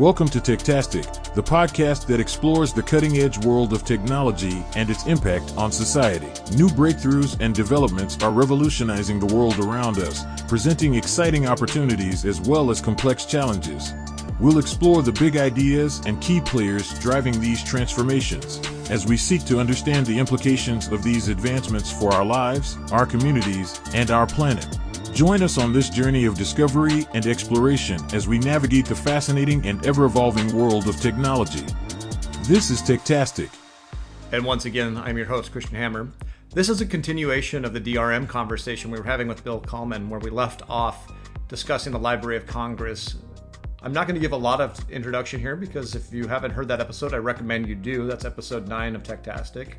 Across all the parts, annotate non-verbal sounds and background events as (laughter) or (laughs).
Welcome to Techtastic, the podcast that explores the cutting edge world of technology and its impact on society. New breakthroughs and developments are revolutionizing the world around us, presenting exciting opportunities as well as complex challenges. We'll explore the big ideas and key players driving these transformations as we seek to understand the implications of these advancements for our lives, our communities, and our planet. Join us on this journey of discovery and exploration as we navigate the fascinating and ever evolving world of technology. This is Techtastic. And once again, I'm your host, Christian Hammer. This is a continuation of the DRM conversation we were having with Bill Kallman, where we left off discussing the Library of Congress. I'm not going to give a lot of introduction here because if you haven't heard that episode, I recommend you do. That's episode 9 of Techtastic.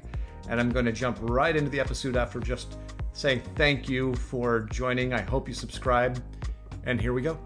And I'm going to jump right into the episode after just saying thank you for joining. I hope you subscribe. And here we go.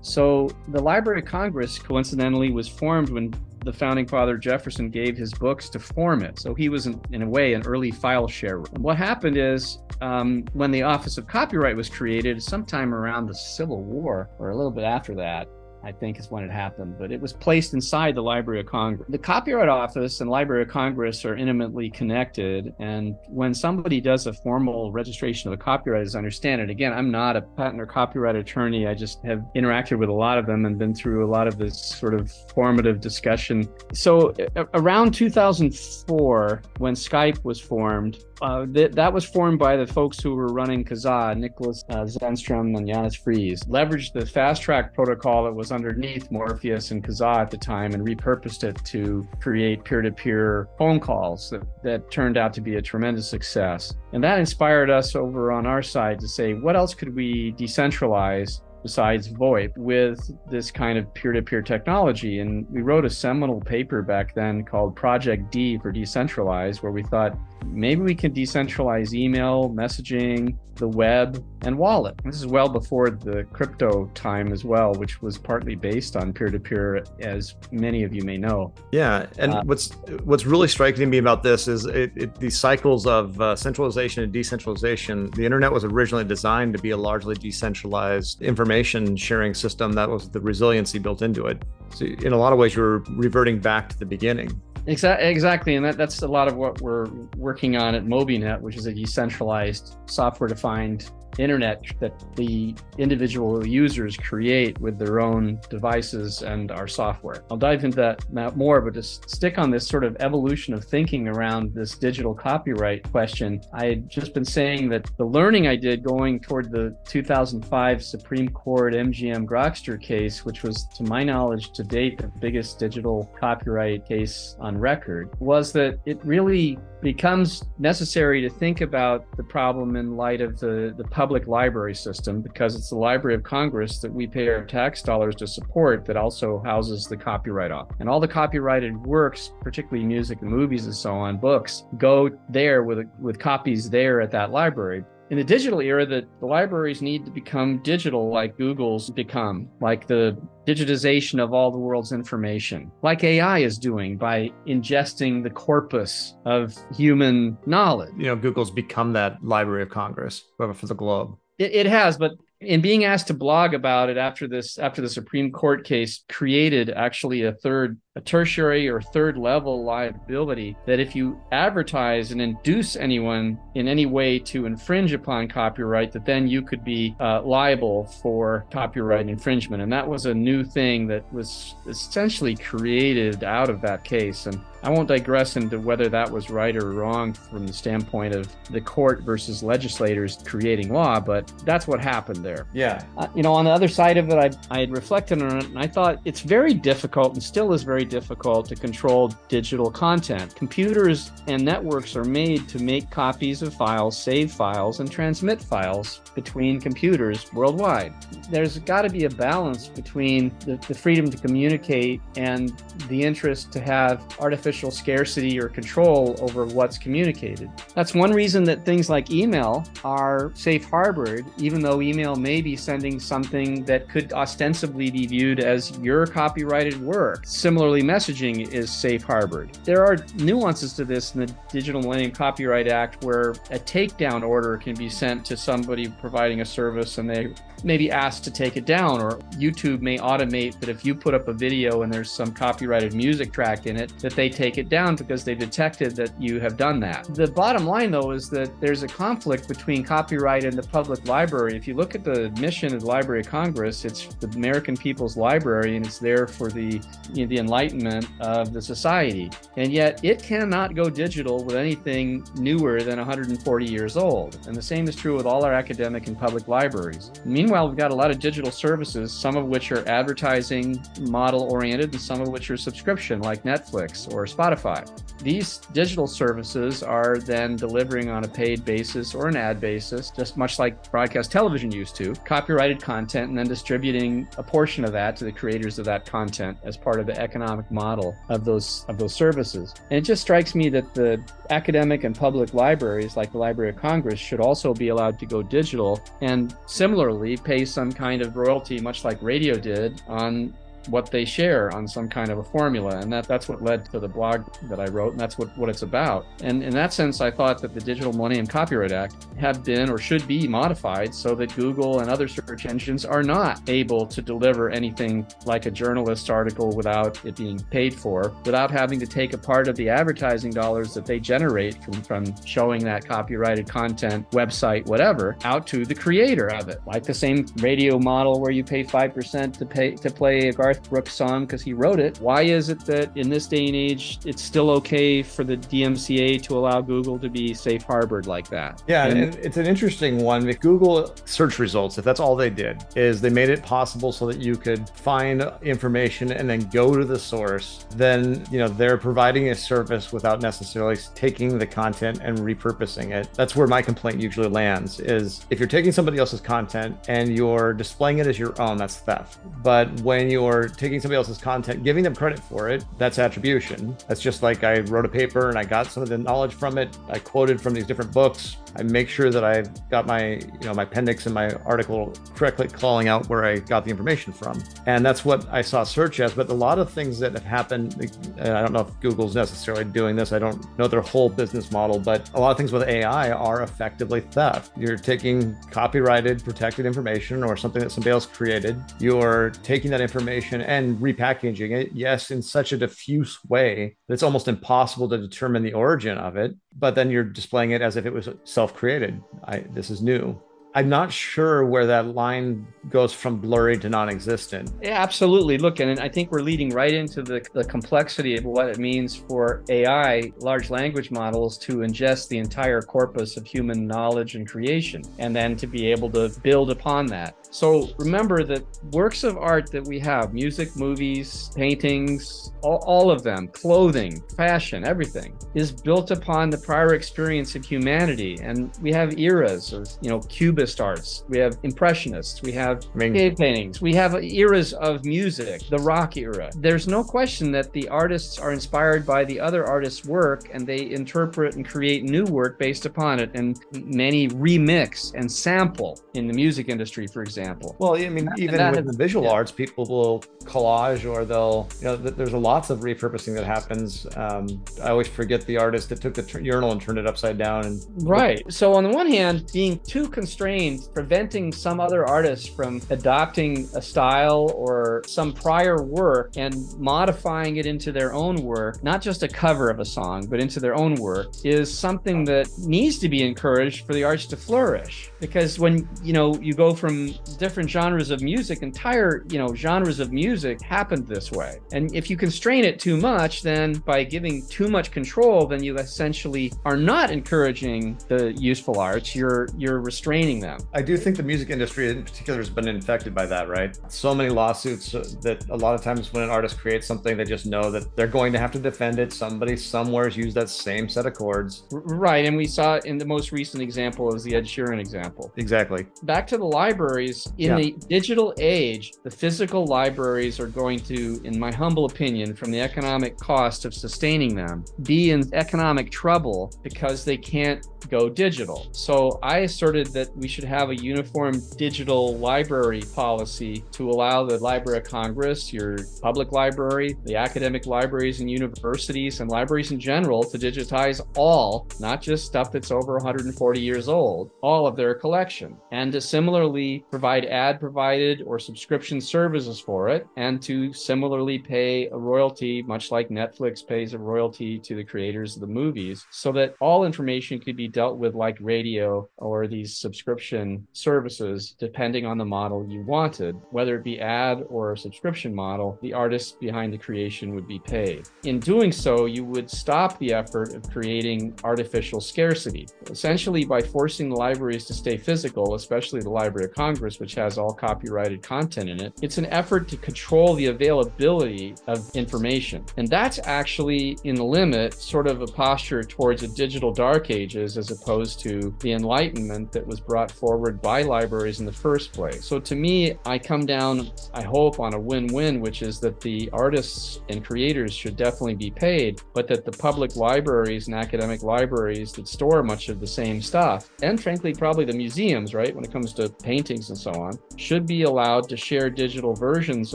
So, the Library of Congress coincidentally was formed when the founding father Jefferson gave his books to form it. So, he was, in, in a way, an early file sharer. What happened is um, when the Office of Copyright was created, sometime around the Civil War or a little bit after that, I think is when it happened, but it was placed inside the Library of Congress. The Copyright Office and Library of Congress are intimately connected. And when somebody does a formal registration of a copyright, as I understand it, again, I'm not a patent or copyright attorney. I just have interacted with a lot of them and been through a lot of this sort of formative discussion. So around 2004, when Skype was formed, uh, th- that was formed by the folks who were running Kazaa, Niklas uh, Zennström and Janus Friis, leveraged the FastTrack protocol that was underneath Morpheus and Kazaa at the time and repurposed it to create peer to peer phone calls that, that turned out to be a tremendous success. And that inspired us over on our side to say, what else could we decentralize besides VoIP with this kind of peer to peer technology. And we wrote a seminal paper back then called Project D for Decentralized, where we thought maybe we can decentralize email, messaging, the web, and wallet. This is well before the crypto time as well, which was partly based on peer-to-peer, as many of you may know. Yeah, and uh, what's what's really striking to me about this is it, it, these cycles of uh, centralization and decentralization. The internet was originally designed to be a largely decentralized information sharing system that was the resiliency built into it. So in a lot of ways, you're reverting back to the beginning. Exactly, exactly, and that, that's a lot of what we're working on at MobiNet, which is a decentralized software-defined internet that the individual users create with their own devices and our software. I'll dive into that more, but to stick on this sort of evolution of thinking around this digital copyright question, I had just been saying that the learning I did going toward the 2005 Supreme Court MGM Grokster case, which was, to my knowledge, to date, the biggest digital copyright case on record, was that it really becomes necessary to think about the problem in light of the, the public library system because it's the Library of Congress that we pay our tax dollars to support that also houses the copyright office. And all the copyrighted works, particularly music and movies and so on, books, go there with, with copies there at that library in the digital era that the libraries need to become digital like Google's become, like the digitization of all the world's information, like AI is doing by ingesting the corpus of human knowledge. You know, Google's become that Library of Congress for the globe. It, it has, but in being asked to blog about it after this after the Supreme Court case created actually a third a tertiary or third level liability that if you advertise and induce anyone in any way to infringe upon copyright that then you could be uh, liable for copyright infringement and that was a new thing that was essentially created out of that case and I won't digress into whether that was right or wrong from the standpoint of the court versus legislators creating law, but that's what happened there. Yeah. Uh, you know, on the other side of it, I, I had reflected on it and I thought it's very difficult and still is very difficult to control digital content. Computers and networks are made to make copies of files, save files, and transmit files between computers worldwide. There's got to be a balance between the, the freedom to communicate and the interest to have artificial artificial scarcity or control over what's communicated. That's one reason that things like email are safe harbored, even though email may be sending something that could ostensibly be viewed as your copyrighted work. Similarly, early messaging is safe harbored. There are nuances to this in the Digital Millennium Copyright Act where a takedown order can be sent to somebody providing a service and they may be asked to take it down, or YouTube may automate that if you put up a video and there's some copyrighted music track in it, that they take it down because they detected that you have done that. The bottom line, though, is that there's a conflict between copyright and the public library. If you look at the mission of the Library of Congress, it's the American People's Library and it's there for the, you know, the enlightenment of the society. And yet it cannot go digital with anything newer than 140 years old. And the same is true with all our academic and public libraries. Meanwhile, we've got a lot of digital services, some of which are advertising model oriented and some of which are subscription like Netflix or Spotify. These digital services are then delivering on a paid basis or an ad basis, just much like broadcast television used to, copyrighted content and then distributing a portion of that to the creators of that content as part of the economic model of those of those services. And it just strikes me that the academic and public libraries like the Library of Congress should also be allowed to go digital and similarly pay some kind of royalty much like radio did on what they share on some kind of a formula. And that, that's what led to the blog that I wrote, and that's what, what it's about. And in that sense, I thought that the Digital Millennium Copyright Act had been or should be modified so that Google and other search engines are not able to deliver anything like a journalist article without it being paid for, without having to take a part of the advertising dollars that they generate from, from showing that copyrighted content, website, whatever, out to the creator of it. Like the same radio model where you pay 5% to pay to play a Garth Brooks song because he wrote it. Why is it that in this day and age it's still okay for the DMCA to allow Google to be safe harbored like that? Yeah, and, it's an interesting one. If Google search results, if that's all they did, is they made it possible so that you could find information and then go to the source, then you know they're providing a service without necessarily taking the content and repurposing it. That's where my complaint usually lands is if you're taking somebody else's content and you're displaying it as your own, that's theft. But when you're taking somebody else's content, giving them credit for it, that's attribution. That's just like I wrote a paper and I got some of the knowledge from it. I quoted from these different books. I make sure that I've got my, you know, my appendix and my article correctly calling out where I got the information from. And that's what I saw search as. But a lot of things that have happened, I don't know if Google's necessarily doing this. I don't know their whole business model, but a lot of things with AI are effectively theft. You're taking copyrighted, protected information or something that somebody else created. You're taking that information and repackaging it, yes, in such a diffuse way that it's almost impossible to determine the origin of it. But then you're displaying it as if it was self-created. This is new. I'm not sure where that line goes from blurry to non-existent. Yeah, absolutely. Look, and I think we're leading right into the, the complexity of what it means for AI, large language models, to ingest the entire corpus of human knowledge and creation, and then to be able to build upon that. So remember that works of art that we have, music, movies, paintings, all, all, of them, clothing, fashion, everything, is built upon the prior experience of humanity. And we have eras of, you know, Cubist arts, we have Impressionists, we have cave paintings, we have eras of music, the rock era. There's no question that the artists are inspired by the other artists' work and they interpret and create new work based upon it. And many remix and sample in the music industry, for example. Well, I mean, even with has, the visual yeah. arts, people will collage or they'll, you know, there's a lots of repurposing that happens. Um, I always forget the artist that took the urinal and turned it upside down. And right. So on the one hand, being too constrained, preventing some other artist from adopting a style or some prior work and modifying it into their own work, not just a cover of a song, but into their own work, is something that needs to be encouraged for the arts to flourish. Because when you know you go from different genres of music, entire, you know, genres of music happened this way. And if you constrain it too much, then by giving too much control, then you essentially are not encouraging the useful arts. You're you're restraining them. I do think the music industry in particular has been infected by that, right? So many lawsuits uh, that a lot of times when an artist creates something, they just know that they're going to have to defend it. Somebody somewhere has used that same set of chords. Right. And we saw in the most recent example is the Ed Sheeran example. Exactly. Back to the libraries, in yeah. the digital age, the physical libraries are going to, in my humble opinion, from the economic cost of sustaining them, be in economic trouble because they can't go digital. So I asserted that we we should have a uniform digital library policy to allow the Library of Congress, your public library, the academic libraries and universities, and libraries in general to digitize all, not just stuff that's over 140 years old, all of their collection, and to similarly provide ad provided or subscription services for it, and to similarly pay a royalty, much like Netflix pays a royalty to the creators of the movies, so that all information could be dealt with like radio or these subscription services, depending on the model you wanted, whether it be ad or a subscription model, the artists behind the creation would be paid. In doing so, you would stop the effort of creating artificial scarcity. Essentially, by forcing the libraries to stay physical, especially the Library of Congress, which has all copyrighted content in it, it's an effort to control the availability of information. And that's actually, in the limit, sort of a posture towards a digital dark ages as opposed to the enlightenment that was brought forward by libraries in the first place. So to me, I come down, I hope, on a win win, which is that the artists and creators should definitely be paid, but that the public libraries and academic libraries that store much of the same stuff, and frankly, probably the museums, right, when it comes to paintings and so on, should be allowed to share digital versions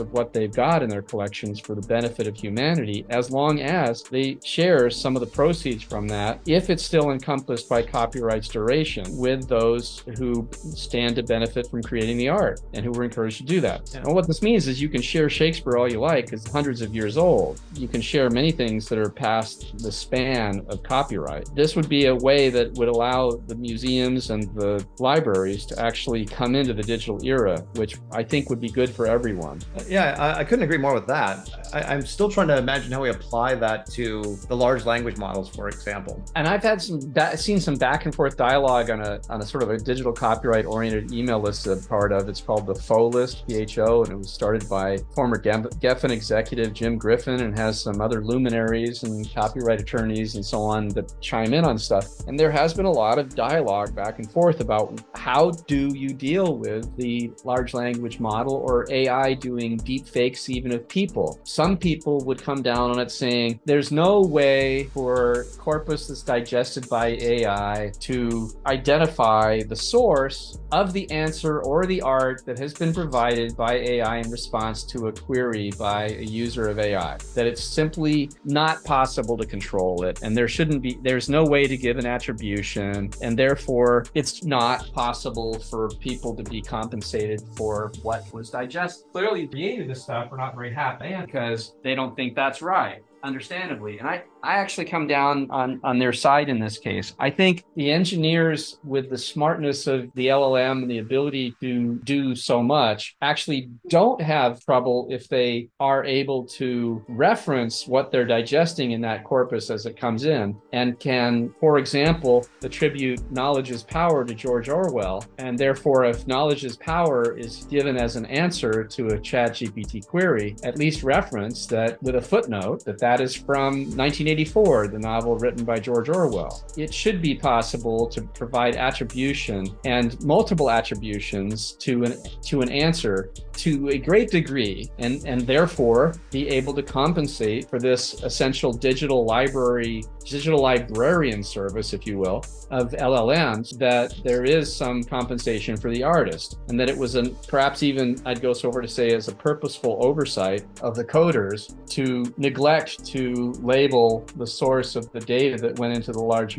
of what they've got in their collections for the benefit of humanity, as long as they share some of the proceeds from that, if it's still encompassed by copyright's duration, with those who stand to benefit from creating the art and who were encouraged to do that. Yeah. And what this means is you can share Shakespeare all you like, because hundreds of years old. You can share many things that are past the span of copyright. This would be a way that would allow the museums and the libraries to actually come into the digital era, which I think would be good for everyone. Yeah, I, I couldn't agree more with that. I, am still trying to imagine how we apply that to the large language models, for example. And I've had some seen some back and forth dialogue on a on a sort of a digital copyright oriented email list I'm part of. It's called the Pho List, PHO, and it was started by former Geffen executive Jim Griffin and has some other luminaries and copyright attorneys and so on that chime in on stuff. And there has been a lot of dialogue back and forth about how do you deal with the large language model or AI doing deep fakes even of people. Some people would come down on it saying there's no way for corpus that's digested by AI to identify the source of the answer or the art that has been provided by AI in response to a query by a user of AI. That it's simply not possible to control it and there shouldn't be there's no way to give an attribution and therefore it's not possible for people to be compensated for what was digested. Clearly created this stuff are not very happy because they don't think that's right understandably. And I, I actually come down on, on their side in this case. I think the engineers, with the smartness of the LLM and the ability to do so much, actually don't have trouble if they are able to reference what they're digesting in that corpus as it comes in and can, for example, attribute knowledge is power to George Orwell. And therefore, if knowledge is power is given as an answer to a ChatGPT query, at least reference that with a footnote that that is from 1980 1984, the novel written by George Orwell. It should be possible to provide attribution and multiple attributions to an to an answer to a great degree and, and therefore be able to compensate for this essential digital library, digital librarian service, if you will, of LLMs, that there is some compensation for the artist and that it was a perhaps even I'd go so far to say as a purposeful oversight of the coders to neglect to label the source of the data that went into the large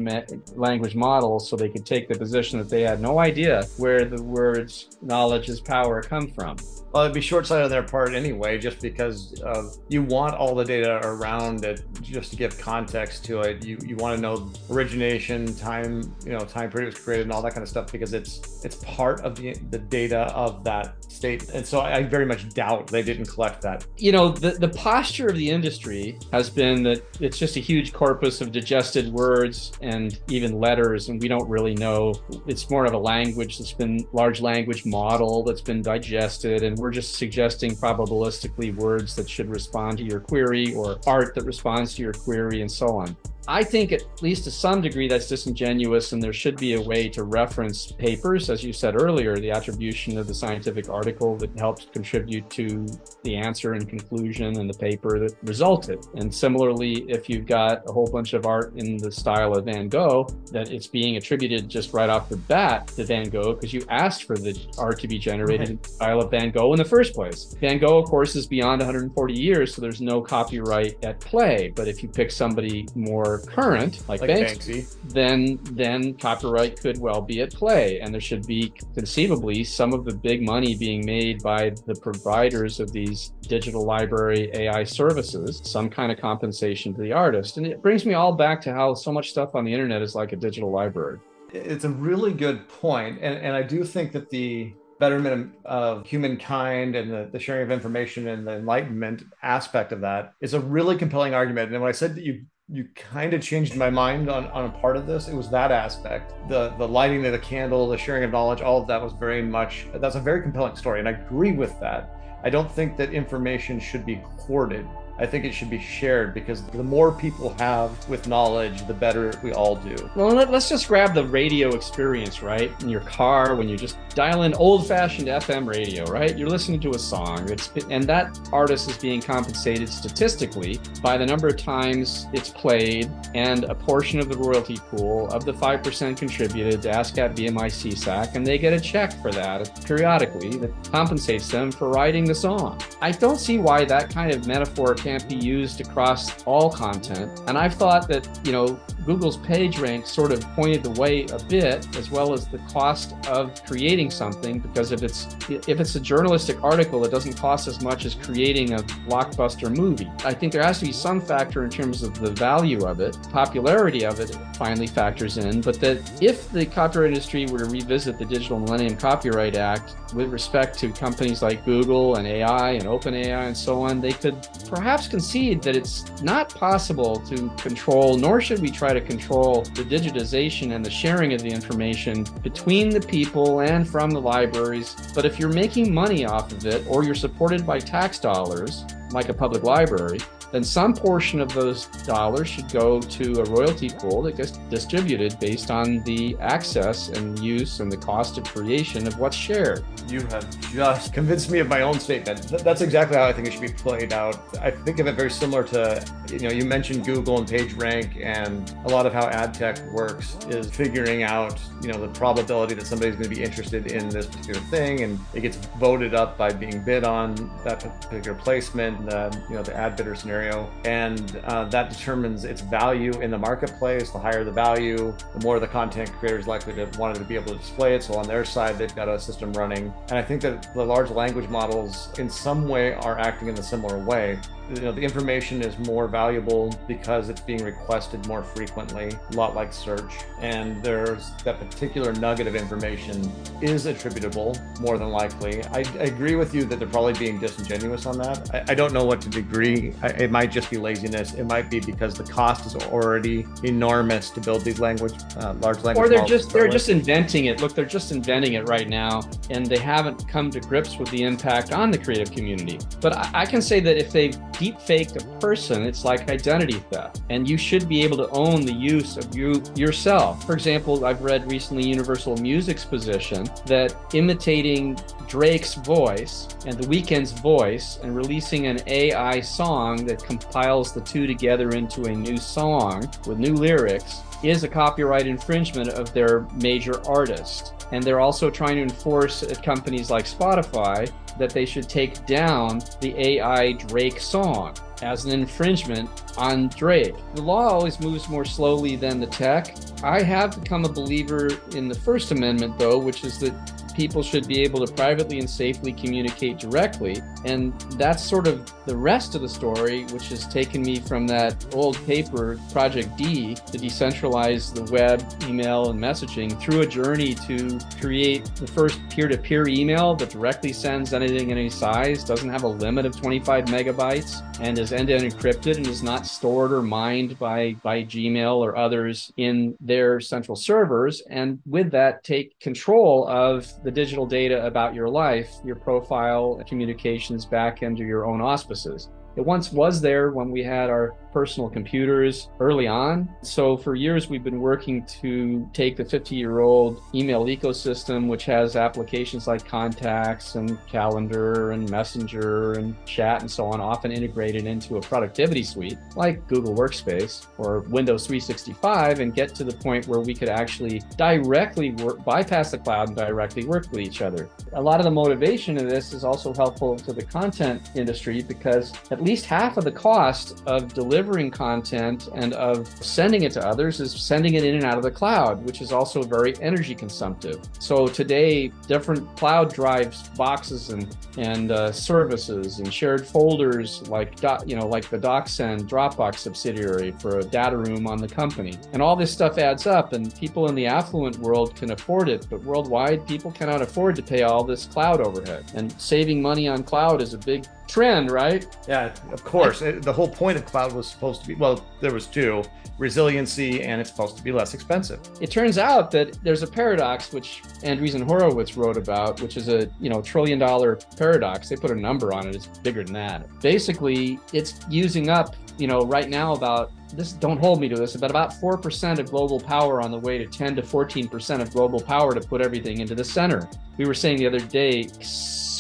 language model so they could take the position that they had no idea where the words knowledge is power come from. Well, it'd be short-sighted on their part anyway, just because of, you want all the data around it just to give context to it. You you want to know origination, time, you know, time period was created, and all that kind of stuff because it's it's part of the the data of that state. And so I very much doubt they didn't collect that. You know, the the posture of the industry has been that it's just a huge corpus of digested words and even letters, and we don't really know. It's more of a language that's been large language model that's been digested and we're just suggesting probabilistically words that should respond to your query or art that responds to your query and so on. I think, at least to some degree, that's disingenuous, and there should be a way to reference papers, as you said earlier, the attribution of the scientific article that helps contribute to the answer and conclusion and the paper that resulted. And similarly, if you've got a whole bunch of art in the style of Van Gogh, that it's being attributed just right off the bat to Van Gogh because you asked for the art to be generated in the style of Van Gogh in the first place. Van Gogh, of course, is beyond 140 years, so there's no copyright at play. But if you pick somebody more current, like, like Banksy, Banksy, then then copyright could well be at play, and there should be conceivably some of the big money being made by the providers of these digital library AI services, some kind of compensation to the artist. And it brings me all back to how so much stuff on the internet is like a digital library. It's a really good point, and and I do think that the betterment of humankind and the, the, sharing of information and the enlightenment aspect of that is a really compelling argument. And when I said that you you kind of changed my mind on, on a part of this. It was that aspect, the the lighting of the candle, the sharing of knowledge, all of that was very much that's a very compelling story, and I agree with that. I don't think that information should be hoarded. I think it should be shared because the more people have with knowledge, the better we all do. Well, let, us just grab the radio experience, right? In your car, when you just dial in old fashioned FM radio, right? You're listening to a song, and that artist is being compensated statistically by the number of times it's played and a portion of the royalty pool of the 5% contributed to ASCAP BMI SESAC, and they get a check for that periodically that compensates them for writing the song. I don't see why that kind of metaphor can't be used across all content. And I've thought that, you know, Google's PageRank sort of pointed the way a bit, as well as the cost of creating something, because if it's if it's a journalistic article, it doesn't cost as much as creating a blockbuster movie. I think there has to be some factor in terms of the value of it, popularity of it finally factors in, but that if the copyright industry were to revisit the Digital Millennium Copyright Act with respect to companies like Google and AI and OpenAI and so on, they could perhaps perhaps concede that it's not possible to control, nor should we try to control the digitization and the sharing of the information between the people and from the libraries. But if you're making money off of it, or you're supported by tax dollars, like a public library, then some portion of those dollars should go to a royalty pool that gets distributed based on the access and use and the cost of creation of what's shared. You have just convinced me of my own statement. That's exactly how I think it should be played out. I think of it very similar to, you know, you mentioned Google and PageRank, and a lot of how ad tech works is figuring out, you know, the probability that somebody's going to be interested in this particular thing, and it gets voted up by being bid on that particular placement, the, you know, the ad bidder scenario scenario, and uh, that determines its value in the marketplace. The higher the value, the more the content creator is likely to want to be able to display it. So on their side, they've got a system running, and I think that the large language models, in some way, are acting in a similar way you know the information is more valuable because it's being requested more frequently a lot like search. And there's that particular nugget of information is attributable more than likely. I, I agree with you that they're probably being disingenuous on that. I, I don't know what to degree. I, it might just be laziness. It might be because the cost is already enormous to build these language uh, large language or they're just they're just inventing it. Look they're just inventing it right now and they haven't come to grips with the impact on the creative community. But i, I can say that if they deep fake a person, it's like identity theft. And you should be able to own the use of you yourself. For example, I've read recently Universal Music's position that imitating Drake's voice and The Weeknd's voice and releasing an AI song that compiles the two together into a new song with new lyrics is a copyright infringement of their major artist. And they're also trying to enforce at companies like Spotify that they should take down the AI Drake song as an infringement on Drake. The law always moves more slowly than the tech. I have become a believer in the First Amendment, though, which is that people should be able to privately and safely communicate directly. And that's sort of the rest of the story, which has taken me from that old paper, Project D, to decentralize the web, email, and messaging through a journey to create the first peer to peer email that directly sends anything in any size, doesn't have a limit of 25 megabytes, and is end to end encrypted and is not stored or mined by, by Gmail or others in their central servers. And with that, take control of the digital data about your life, your profile, communications back into your own auspices. It once was there when we had our personal computers early on. So for years, we've been working to take the 50 year old email ecosystem, which has applications like contacts and calendar and messenger and chat and so on, often integrated into a productivity suite like Google Workspace or Windows 365 and get to the point where we could actually directly work, bypass the cloud and directly work with each other. A lot of the motivation of this is also helpful to the content industry because at least half of the cost of delivering content and of sending it to others is sending it in and out of the cloud, which is also very energy consumptive. So today, different cloud drives, boxes, and and uh, services and shared folders like you know like the DocSend Dropbox subsidiary for a data room on the company, and all this stuff adds up. And people in the affluent world can afford it, but worldwide, people cannot afford to pay all this cloud overhead. And saving money on cloud is a big trend, right? Yeah, of course. the whole point of cloud was supposed to be well, there was two resiliency and it's supposed to be less expensive. It turns out that there's a paradox which Andreessen Horowitz wrote about, which is a you know trillion dollar paradox. They put a number on it, it's bigger than that. Basically, it's using up, you know, right now about this don't hold me to this, but about 4% of global power on the way to 10 to 14% of global power to put everything into the center. We were saying the other day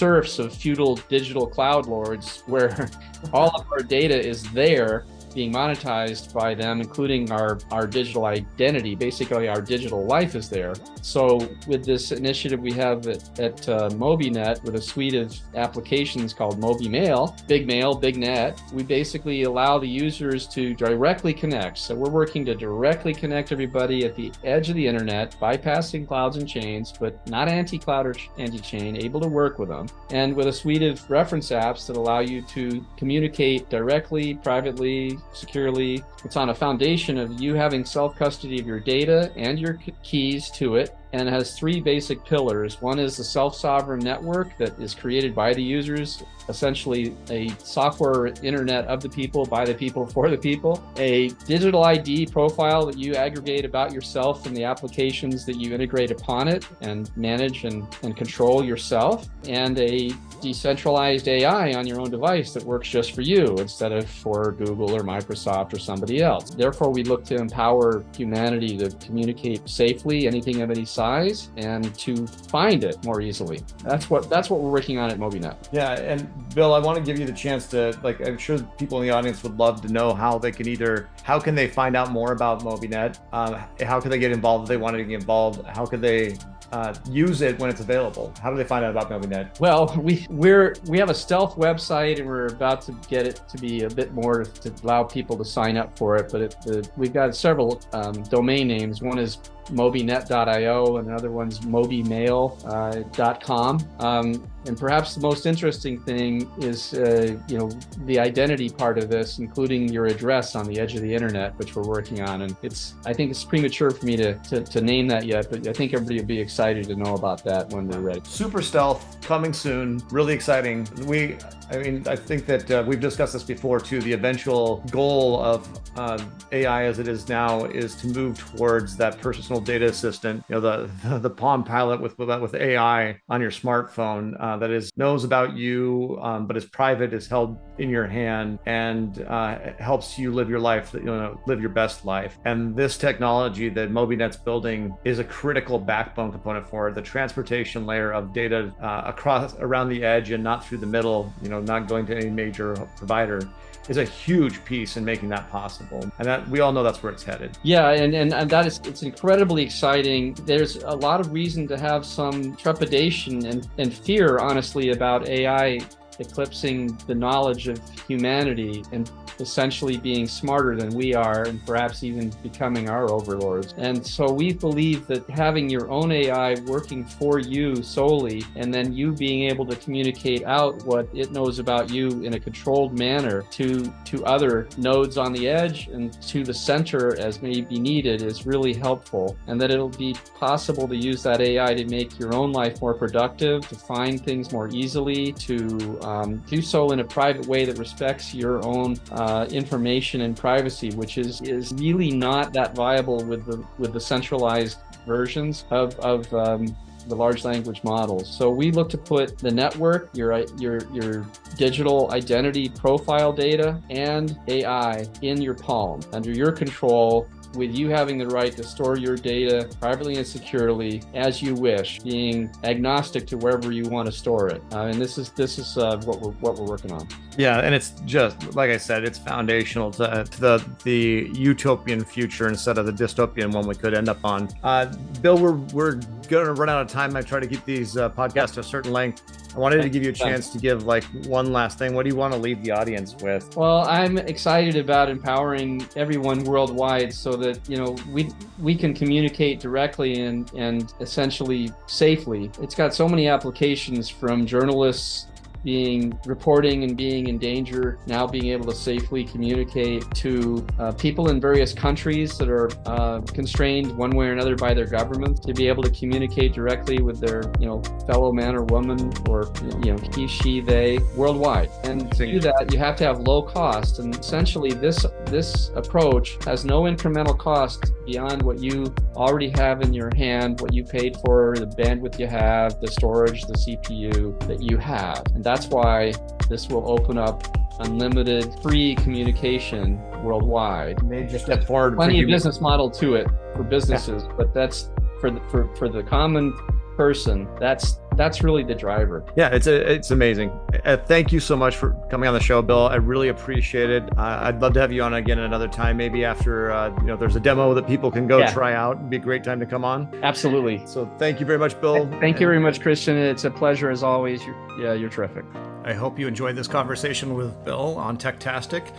serfs of feudal digital cloud lords where (laughs) all of our data is there being monetized by them, including our, our digital identity. Basically, our digital life is there. So, with this initiative we have at, at uh, MobiNet with a suite of applications called MobiMail, Big Mail, Big Net, we basically allow the users to directly connect. So, we're working to directly connect everybody at the edge of the internet, bypassing clouds and chains, but not anti cloud or anti chain, able to work with them. And with a suite of reference apps that allow you to communicate directly, privately, securely. It's on a foundation of you having self custody of your data and your keys to it and has three basic pillars. One is the self sovereign network that is created by the users, essentially a software internet of the people, by the people, for the people. A digital ID profile that you aggregate about yourself and the applications that you integrate upon it and manage and, and control yourself. And a decentralized AI on your own device that works just for you instead of for Google or Microsoft or somebody else. Therefore, we look to empower humanity to communicate safely, anything of any size size and to find it more easily. That's what that's what we're working on at MobiNet. Yeah, and Bill, I want to give you the chance to like I'm sure people in the audience would love to know how they can either how can they find out more about MobiNet, uh, how can they get involved if they want to get involved, how could they uh, use it when it's available? How do they find out about MobiNet? Well, (laughs) we we're we have a stealth website, and we're about to get it to be a bit more to allow people to sign up for it. But it, the, we've got several um, domain names. One is mobinet.io and another one's mobimail.com. Uh, um, and perhaps the most interesting thing is, uh, you know, the identity part of this, including your address on the edge of the internet, which we're working on. And it's, I think it's premature for me to, to, to name that yet, but I think everybody will be excited to know about that when they're ready. Super stealth coming soon, really exciting. We, I mean, I think that uh, we've discussed this before too. The eventual goal of uh, AI as it is now is to move towards that personal data assistant, you know, the (laughs) the Palm Pilot with with AI on your smartphone uh, that is knows about you, um, but is private, is held in your hand, and uh, helps you live your life, you know, live your best life. And this technology that MobiNet's building is a critical backbone component for. The transportation layer of data uh, across around the edge and not through the middle, you know, not going to any major provider is a huge piece in making that possible. And that we all know that's where it's headed. Yeah, and, and, and that is it's incredibly exciting. There's a lot of reason to have some trepidation and, and fear, honestly, about AI eclipsing the knowledge of humanity and essentially being smarter than we are and perhaps even becoming our overlords. And so we believe that having your own AI working for you solely and then you being able to communicate out what it knows about you in a controlled manner to to other nodes on the edge and to the center as may be needed is really helpful and that it'll be possible to use that AI to make your own life more productive, to find things more easily, to um, do so in a private way that respects your own uh, information and privacy, which is is really not that viable with the with the centralized versions of of um, the large language models. So we look to put the network, your your your digital identity profile data, and AI in your palm under your control with you having the right to store your data privately and securely as you wish, being agnostic to wherever you want to store it. Uh, and this is this is uh, what we're what we're working on. Yeah, and it's just like I said, it's foundational to, to the the utopian future instead of the dystopian one we could end up on. Uh, Bill, we're we're going to run out of time. I try to keep these uh, podcasts to a certain length. I wanted to give you a chance to give like one last thing. What do you want to leave the audience with? Well, I'm excited about empowering everyone worldwide so that you know we we can communicate directly and and essentially safely. It's got so many applications from journalists being reporting and being in danger, now being able to safely communicate to uh, people in various countries that are uh, constrained one way or another by their government to be able to communicate directly with their you know fellow man or woman or you know he she they worldwide. And to do that, you have to have low cost. And essentially, this this approach has no incremental cost beyond what you already have in your hand, what you paid for, the bandwidth you have, the storage, the CPU that you have. And that's why this will open up unlimited free communication worldwide. Major step forward. Plenty of business model to it for businesses, yeah. but that's for the, for, for the common person that's that's really the driver. Yeah it's a, it's amazing. Uh, thank you so much for coming on the show bill. I really appreciate it. Uh, i'd love to have you on again another time maybe after uh, you know there's a demo that people can go yeah. try out. It'd be a great time to come on. Absolutely. So thank you very much bill thank you very much christian. It's a pleasure as always. You're, yeah you're terrific. I hope you enjoyed this conversation with bill on techtastic.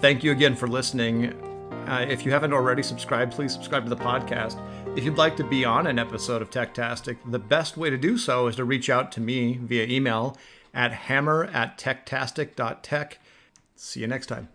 Thank you again for listening. Uh, if you haven't already subscribed, please subscribe to the podcast. If you'd like to be on an episode of Techtastic, the best way to do so is to reach out to me via email at hammer at techtastic.tech. See you next time.